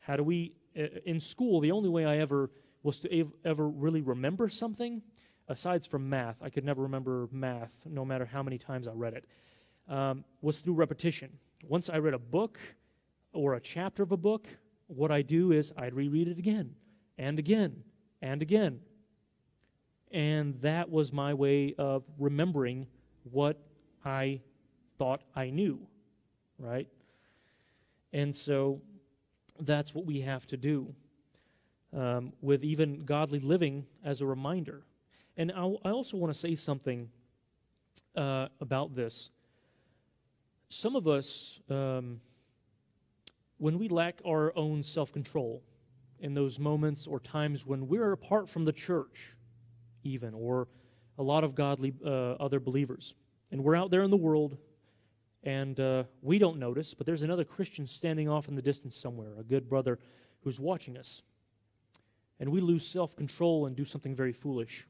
How do we, in school, the only way I ever was to ever really remember something aside from math, I could never remember math no matter how many times I read it, um, was through repetition. Once I read a book or a chapter of a book, what I do is I'd reread it again and again and again. And that was my way of remembering what I thought I knew, right? And so that's what we have to do um, with even godly living as a reminder. And I, I also want to say something uh, about this. Some of us, um, when we lack our own self control in those moments or times when we're apart from the church, even, or a lot of godly uh, other believers, and we're out there in the world and uh, we don't notice, but there's another Christian standing off in the distance somewhere, a good brother who's watching us. And we lose self control and do something very foolish.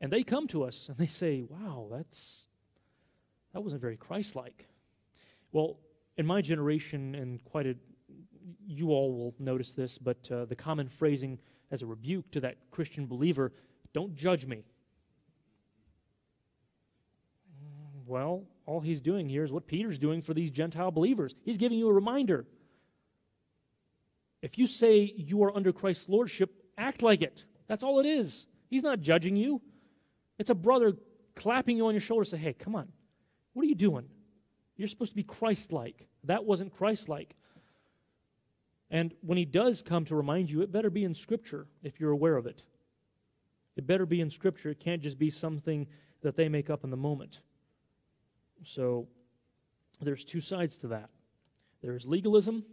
And they come to us and they say, Wow, that's, that wasn't very Christ like. Well, in my generation, and quite a, you all will notice this, but uh, the common phrasing as a rebuke to that Christian believer don't judge me. Well, all he's doing here is what Peter's doing for these Gentile believers. He's giving you a reminder. If you say you are under Christ's lordship, act like it. That's all it is. He's not judging you. It's a brother clapping you on your shoulder, say, "Hey, come on, what are you doing? You're supposed to be Christ-like. That wasn't Christ-like." And when he does come to remind you, it better be in Scripture if you're aware of it. It better be in Scripture. It can't just be something that they make up in the moment. So there's two sides to that. There's legalism,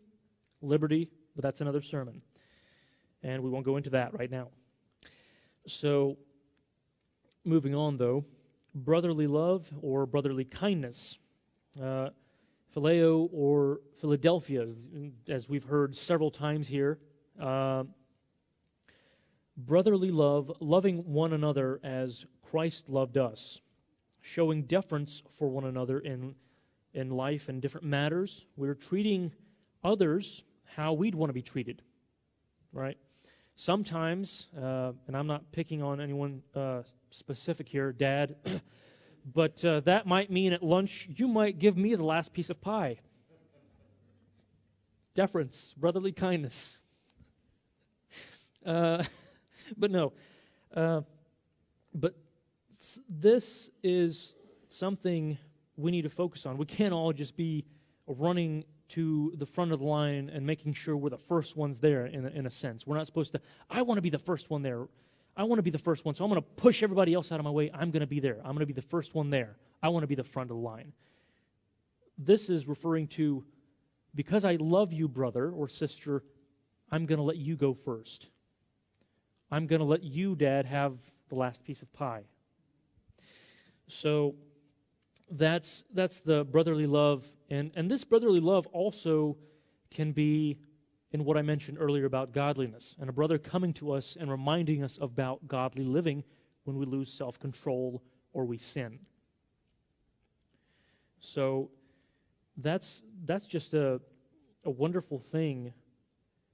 liberty, but that's another sermon. And we won't go into that right now. So moving on though, brotherly love or brotherly kindness. Uh, Phileo or Philadelphia, as, as, we've heard several times here. Uh, brotherly love, loving one another as Christ loved us showing deference for one another in, in life and different matters. We're treating others how we'd want to be treated, right? Sometimes, uh, and I'm not picking on anyone uh, specific here, Dad, [CLEARS THROAT] but uh, that might mean at lunch you might give me the last piece of pie. Deference, brotherly kindness. Uh, [LAUGHS] but no. Uh, but this is something we need to focus on. We can't all just be running to the front of the line and making sure we're the first ones there in in a sense. We're not supposed to, I want to be the first one there. I want to be the first one, so I'm going to push everybody else out of my way. I'm going to be there. I'm going to be the first one there. I want to be the front of the line. This is referring to because I love you, brother or sister, I'm going to let you go first. I'm going to let you, dad, have the last piece of pie. So that's that's the brotherly love and and this brotherly love also can be in what I mentioned earlier about godliness and a brother coming to us and reminding us about godly living when we lose self-control or we sin. So that's that's just a a wonderful thing.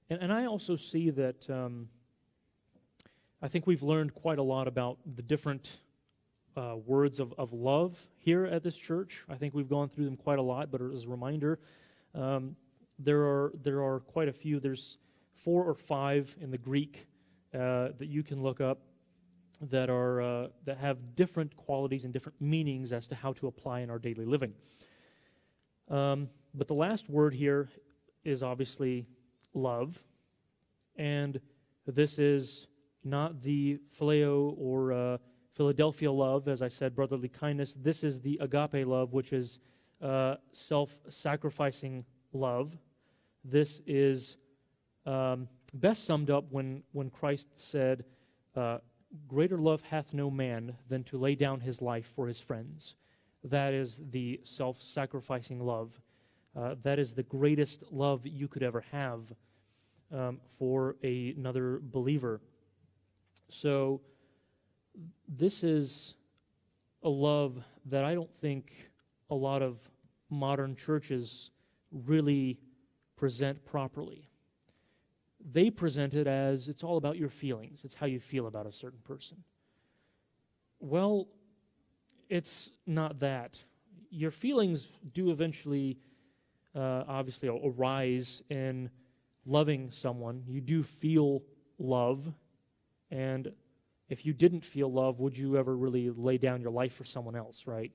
And, and I also see that um, I think we've learned quite a lot about the different uh, words of, of love here at this church. I think we've gone through them quite a lot, but as a reminder, um, there are there are quite a few. There's four or five in the Greek uh, that you can look up that are uh, that have different qualities and different meanings as to how to apply in our daily living. Um, but the last word here is obviously love, and this is not the phileo or uh, Philadelphia love, as I said, brotherly kindness. This is the agape love, which is uh, self sacrificing love. This is um, best summed up when, when Christ said, uh, Greater love hath no man than to lay down his life for his friends. That is the self sacrificing love. Uh, that is the greatest love you could ever have um, for a, another believer. So, this is a love that I don't think a lot of modern churches really present properly. They present it as it's all about your feelings, it's how you feel about a certain person. Well, it's not that. Your feelings do eventually, uh, obviously, arise in loving someone. You do feel love. And if you didn't feel love, would you ever really lay down your life for someone else, right?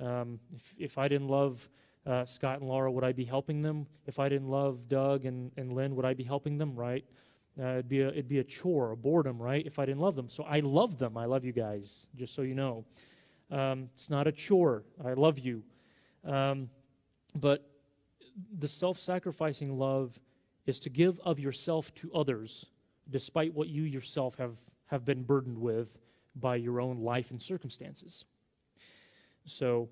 Um, if, if I didn't love uh, Scott and Laura, would I be helping them? If I didn't love Doug and, and Lynn, would I be helping them, right? Uh, it'd, be a, it'd be a chore, a boredom, right? If I didn't love them. So I love them. I love you guys, just so you know. Um, it's not a chore. I love you. Um, but the self sacrificing love is to give of yourself to others, despite what you yourself have, have been burdened with by your own life and circumstances. So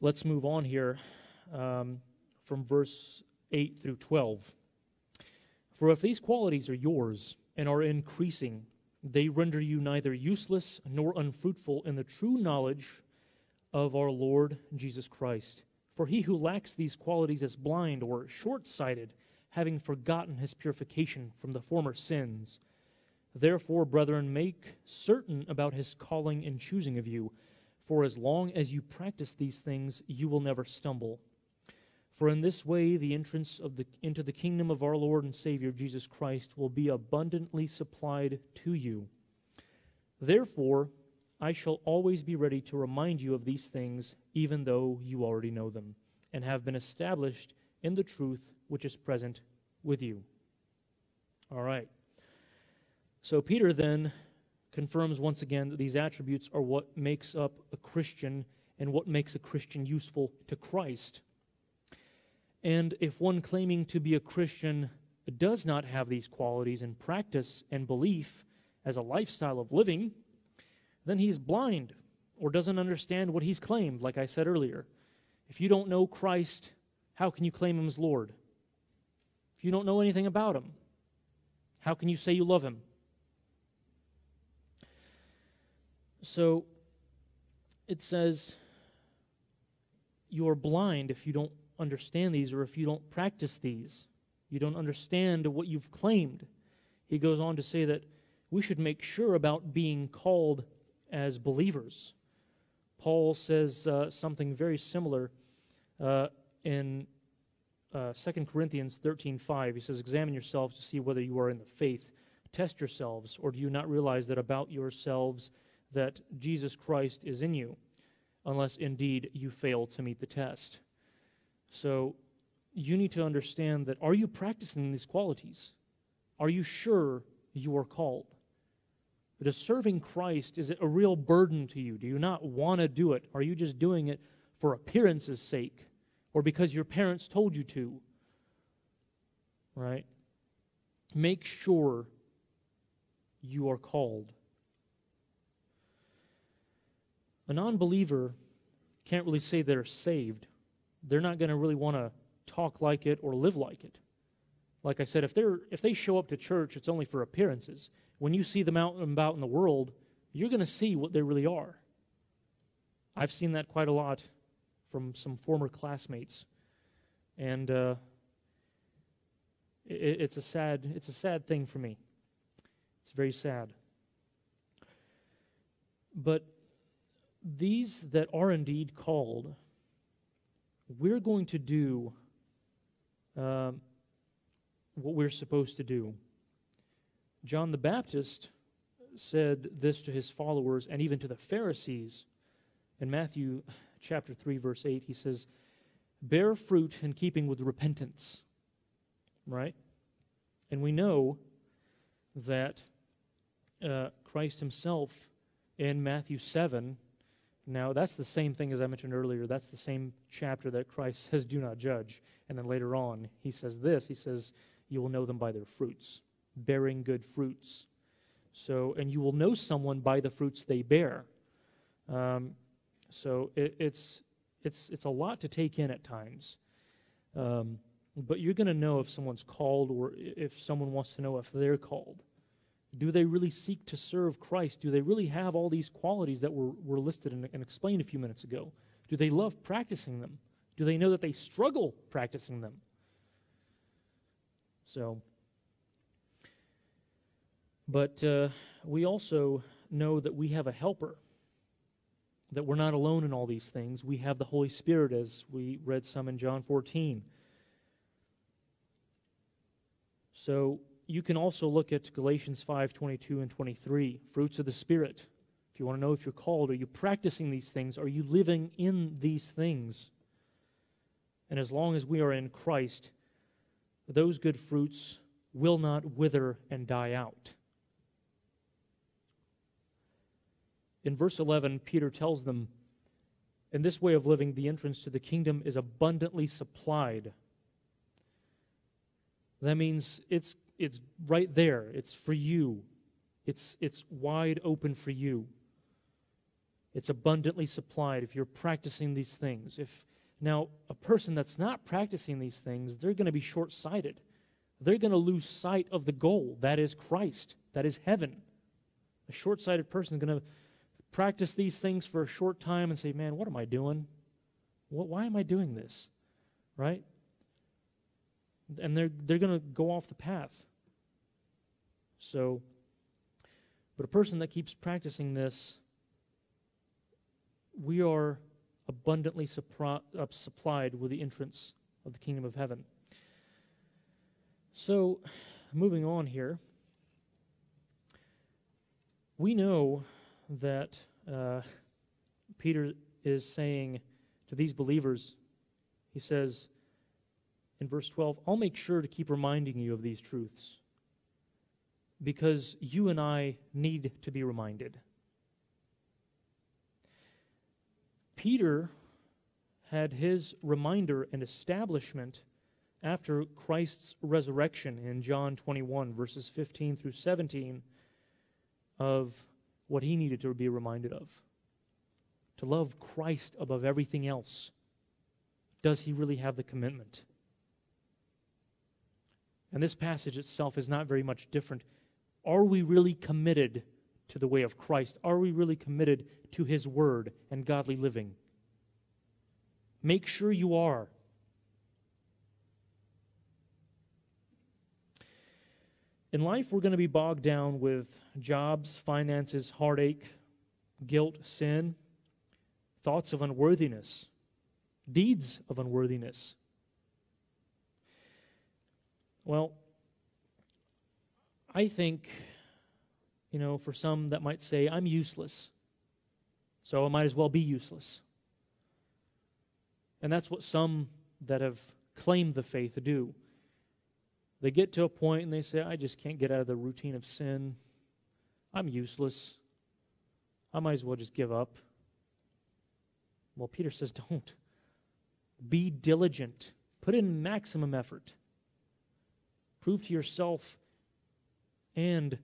let's move on here um, from verse 8 through 12. For if these qualities are yours and are increasing, they render you neither useless nor unfruitful in the true knowledge of our Lord Jesus Christ. For he who lacks these qualities is blind or short sighted, having forgotten his purification from the former sins. Therefore, brethren, make certain about his calling and choosing of you. For as long as you practice these things, you will never stumble. For in this way, the entrance of the, into the kingdom of our Lord and Savior Jesus Christ will be abundantly supplied to you. Therefore, I shall always be ready to remind you of these things, even though you already know them, and have been established in the truth which is present with you. All right. So, Peter then confirms once again that these attributes are what makes up a Christian and what makes a Christian useful to Christ. And if one claiming to be a Christian does not have these qualities in practice and belief as a lifestyle of living, then he's blind or doesn't understand what he's claimed, like I said earlier. If you don't know Christ, how can you claim him as Lord? If you don't know anything about him, how can you say you love him? So it says, You're blind if you don't understand these or if you don't practice these. You don't understand what you've claimed. He goes on to say that we should make sure about being called as believers. Paul says uh, something very similar uh, in uh, 2 Corinthians 13:5. He says, "Examine yourselves to see whether you are in the faith. Test yourselves, or do you not realize that about yourselves that Jesus Christ is in you, unless indeed you fail to meet the test?" So you need to understand that are you practicing these qualities? Are you sure you are called? Is serving Christ, is it a real burden to you? Do you not want to do it? Are you just doing it for appearance's sake or because your parents told you to? Right? Make sure you are called. A non believer can't really say they're saved they're not going to really want to talk like it or live like it. Like I said, if they're if they show up to church, it's only for appearances. When you see them out and about in the world, you're going to see what they really are. I've seen that quite a lot from some former classmates, and uh, it, it's a sad it's a sad thing for me. It's very sad. But these that are indeed called we're going to do um, what we're supposed to do. John the Baptist said this to his followers and even to the Pharisees. In Matthew chapter 3, verse 8, he says, Bear fruit in keeping with repentance. Right? And we know that uh, Christ himself in Matthew 7 now, that's the same thing as I mentioned earlier. That's the same chapter that Christ says, Do not judge. And then later on, he says this He says, You will know them by their fruits, bearing good fruits. So, and you will know someone by the fruits they bear. Um, so it, it's, it's, it's a lot to take in at times. Um, but you're going to know if someone's called or if someone wants to know if they're called. Do they really seek to serve Christ? Do they really have all these qualities that were, were listed and, and explained a few minutes ago? Do they love practicing them? Do they know that they struggle practicing them? So, but uh, we also know that we have a helper, that we're not alone in all these things. We have the Holy Spirit, as we read some in John 14. So you can also look at Galatians 5 22 and 23, fruits of the Spirit. If you want to know if you're called, are you practicing these things? Are you living in these things? And as long as we are in Christ, those good fruits will not wither and die out. In verse 11, Peter tells them, In this way of living, the entrance to the kingdom is abundantly supplied. That means it's, it's right there, it's for you, it's, it's wide open for you. It's abundantly supplied if you're practicing these things. If now a person that's not practicing these things, they're going to be short-sighted. They're going to lose sight of the goal, that is Christ, that is heaven. A short-sighted person is going to practice these things for a short time and say, "Man, what am I doing? What, why am I doing this?" Right? And they're they're going to go off the path. So, but a person that keeps practicing this, we are abundantly suppri- uh, supplied with the entrance of the kingdom of heaven. So, moving on here, we know that uh, Peter is saying to these believers, he says in verse 12, I'll make sure to keep reminding you of these truths because you and I need to be reminded. Peter had his reminder and establishment after Christ's resurrection in John 21, verses 15 through 17, of what he needed to be reminded of. To love Christ above everything else. Does he really have the commitment? And this passage itself is not very much different. Are we really committed to the way of Christ? Are we really committed to his word and godly living? Make sure you are. In life, we're going to be bogged down with jobs, finances, heartache, guilt, sin, thoughts of unworthiness, deeds of unworthiness. Well, I think, you know, for some that might say, I'm useless, so I might as well be useless. And that's what some that have claimed the faith do. They get to a point and they say, I just can't get out of the routine of sin. I'm useless. I might as well just give up. Well, Peter says, [LAUGHS] don't. Be diligent. Put in maximum effort. Prove to yourself and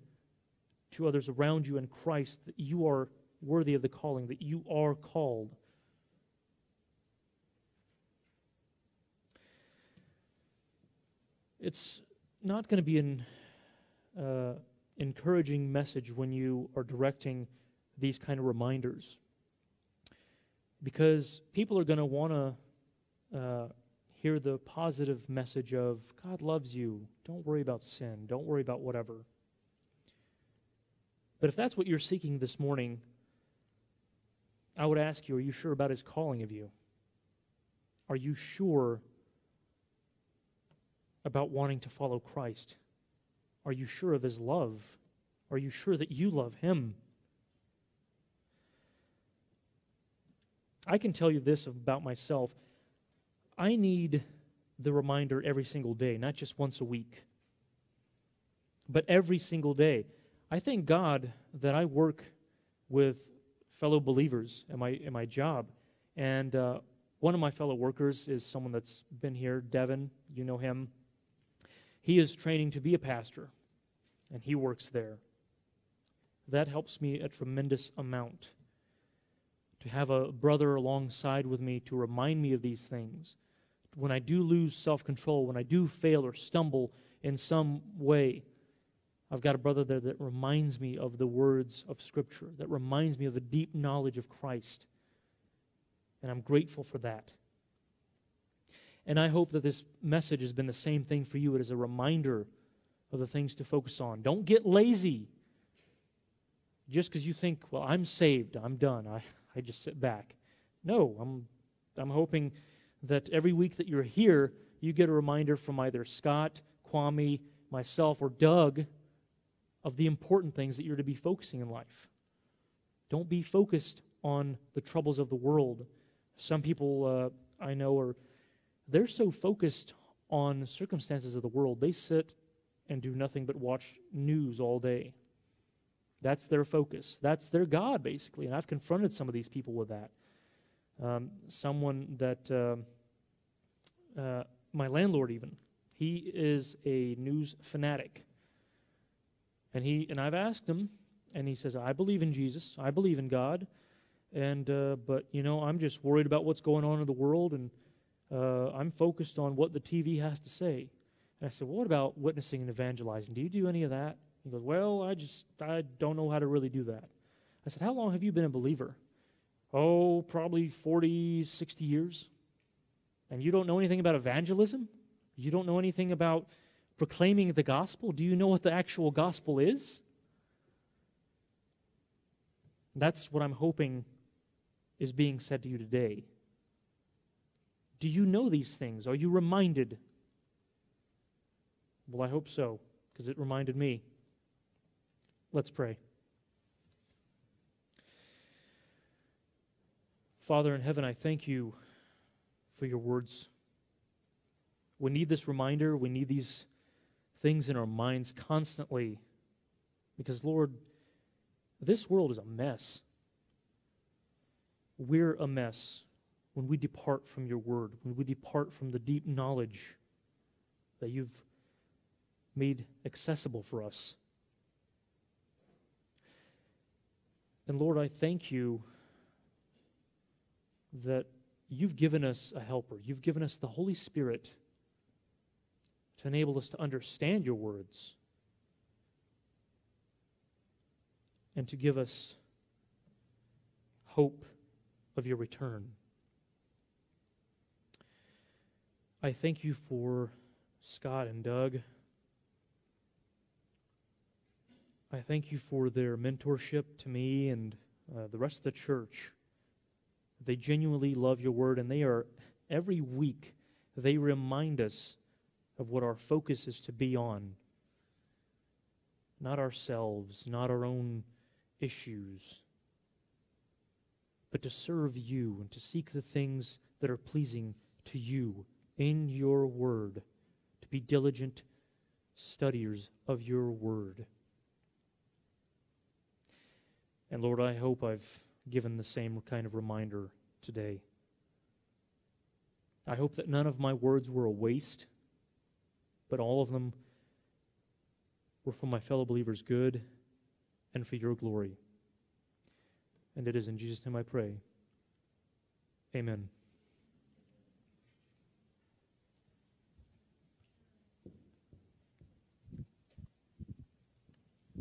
to others around you in Christ that you are worthy of the calling, that you are called. It's not going to be an uh, encouraging message when you are directing these kind of reminders because people are going to want to uh, hear the positive message of God loves you. Don't worry about sin. Don't worry about whatever. But if that's what you're seeking this morning, I would ask you, are you sure about his calling of you? Are you sure about wanting to follow Christ? Are you sure of his love? Are you sure that you love him? I can tell you this about myself. I need the reminder every single day, not just once a week, but every single day. I thank God that I work with fellow believers in my, in my job. And uh, one of my fellow workers is someone that's been here, Devin. You know him. He is training to be a pastor, and he works there. That helps me a tremendous amount. To have a brother alongside with me to remind me of these things. When I do lose self control, when I do fail or stumble in some way, I've got a brother there that reminds me of the words of Scripture, that reminds me of the deep knowledge of Christ. And I'm grateful for that. And I hope that this message has been the same thing for you. It is a reminder of the things to focus on. Don't get lazy. just because you think, well, I'm saved, I'm done, I, I just sit back. No, I'm, I'm hoping that every week that you're here, you get a reminder from either Scott, Kwame, myself, or Doug of the important things that you're to be focusing in life. Don't be focused on the troubles of the world. Some people uh, I know are they're so focused on circumstances of the world, they sit and do nothing but watch news all day. That's their focus. That's their God, basically. And I've confronted some of these people with that. Um, someone that, uh, uh, my landlord, even, he is a news fanatic. And, he, and I've asked him, and he says, I believe in Jesus, I believe in God, and, uh, but, you know, I'm just worried about what's going on in the world, and uh, I'm focused on what the TV has to say. And I said, well, what about witnessing and evangelizing? Do you do any of that? He goes, Well, I just, I don't know how to really do that. I said, How long have you been a believer? Oh, probably 40, 60 years. And you don't know anything about evangelism? You don't know anything about proclaiming the gospel? Do you know what the actual gospel is? That's what I'm hoping is being said to you today. Do you know these things? Are you reminded? Well, I hope so, because it reminded me. Let's pray. Father in heaven, I thank you for your words. We need this reminder. We need these things in our minds constantly. Because, Lord, this world is a mess. We're a mess when we depart from your word, when we depart from the deep knowledge that you've made accessible for us. And Lord, I thank you that you've given us a helper. You've given us the Holy Spirit to enable us to understand your words and to give us hope of your return. I thank you for Scott and Doug. I thank you for their mentorship to me and uh, the rest of the church. They genuinely love your word, and they are, every week, they remind us of what our focus is to be on. Not ourselves, not our own issues, but to serve you and to seek the things that are pleasing to you in your word, to be diligent studiers of your word. And Lord, I hope I've given the same kind of reminder today. I hope that none of my words were a waste, but all of them were for my fellow believers' good and for your glory. And it is in Jesus' name I pray. Amen.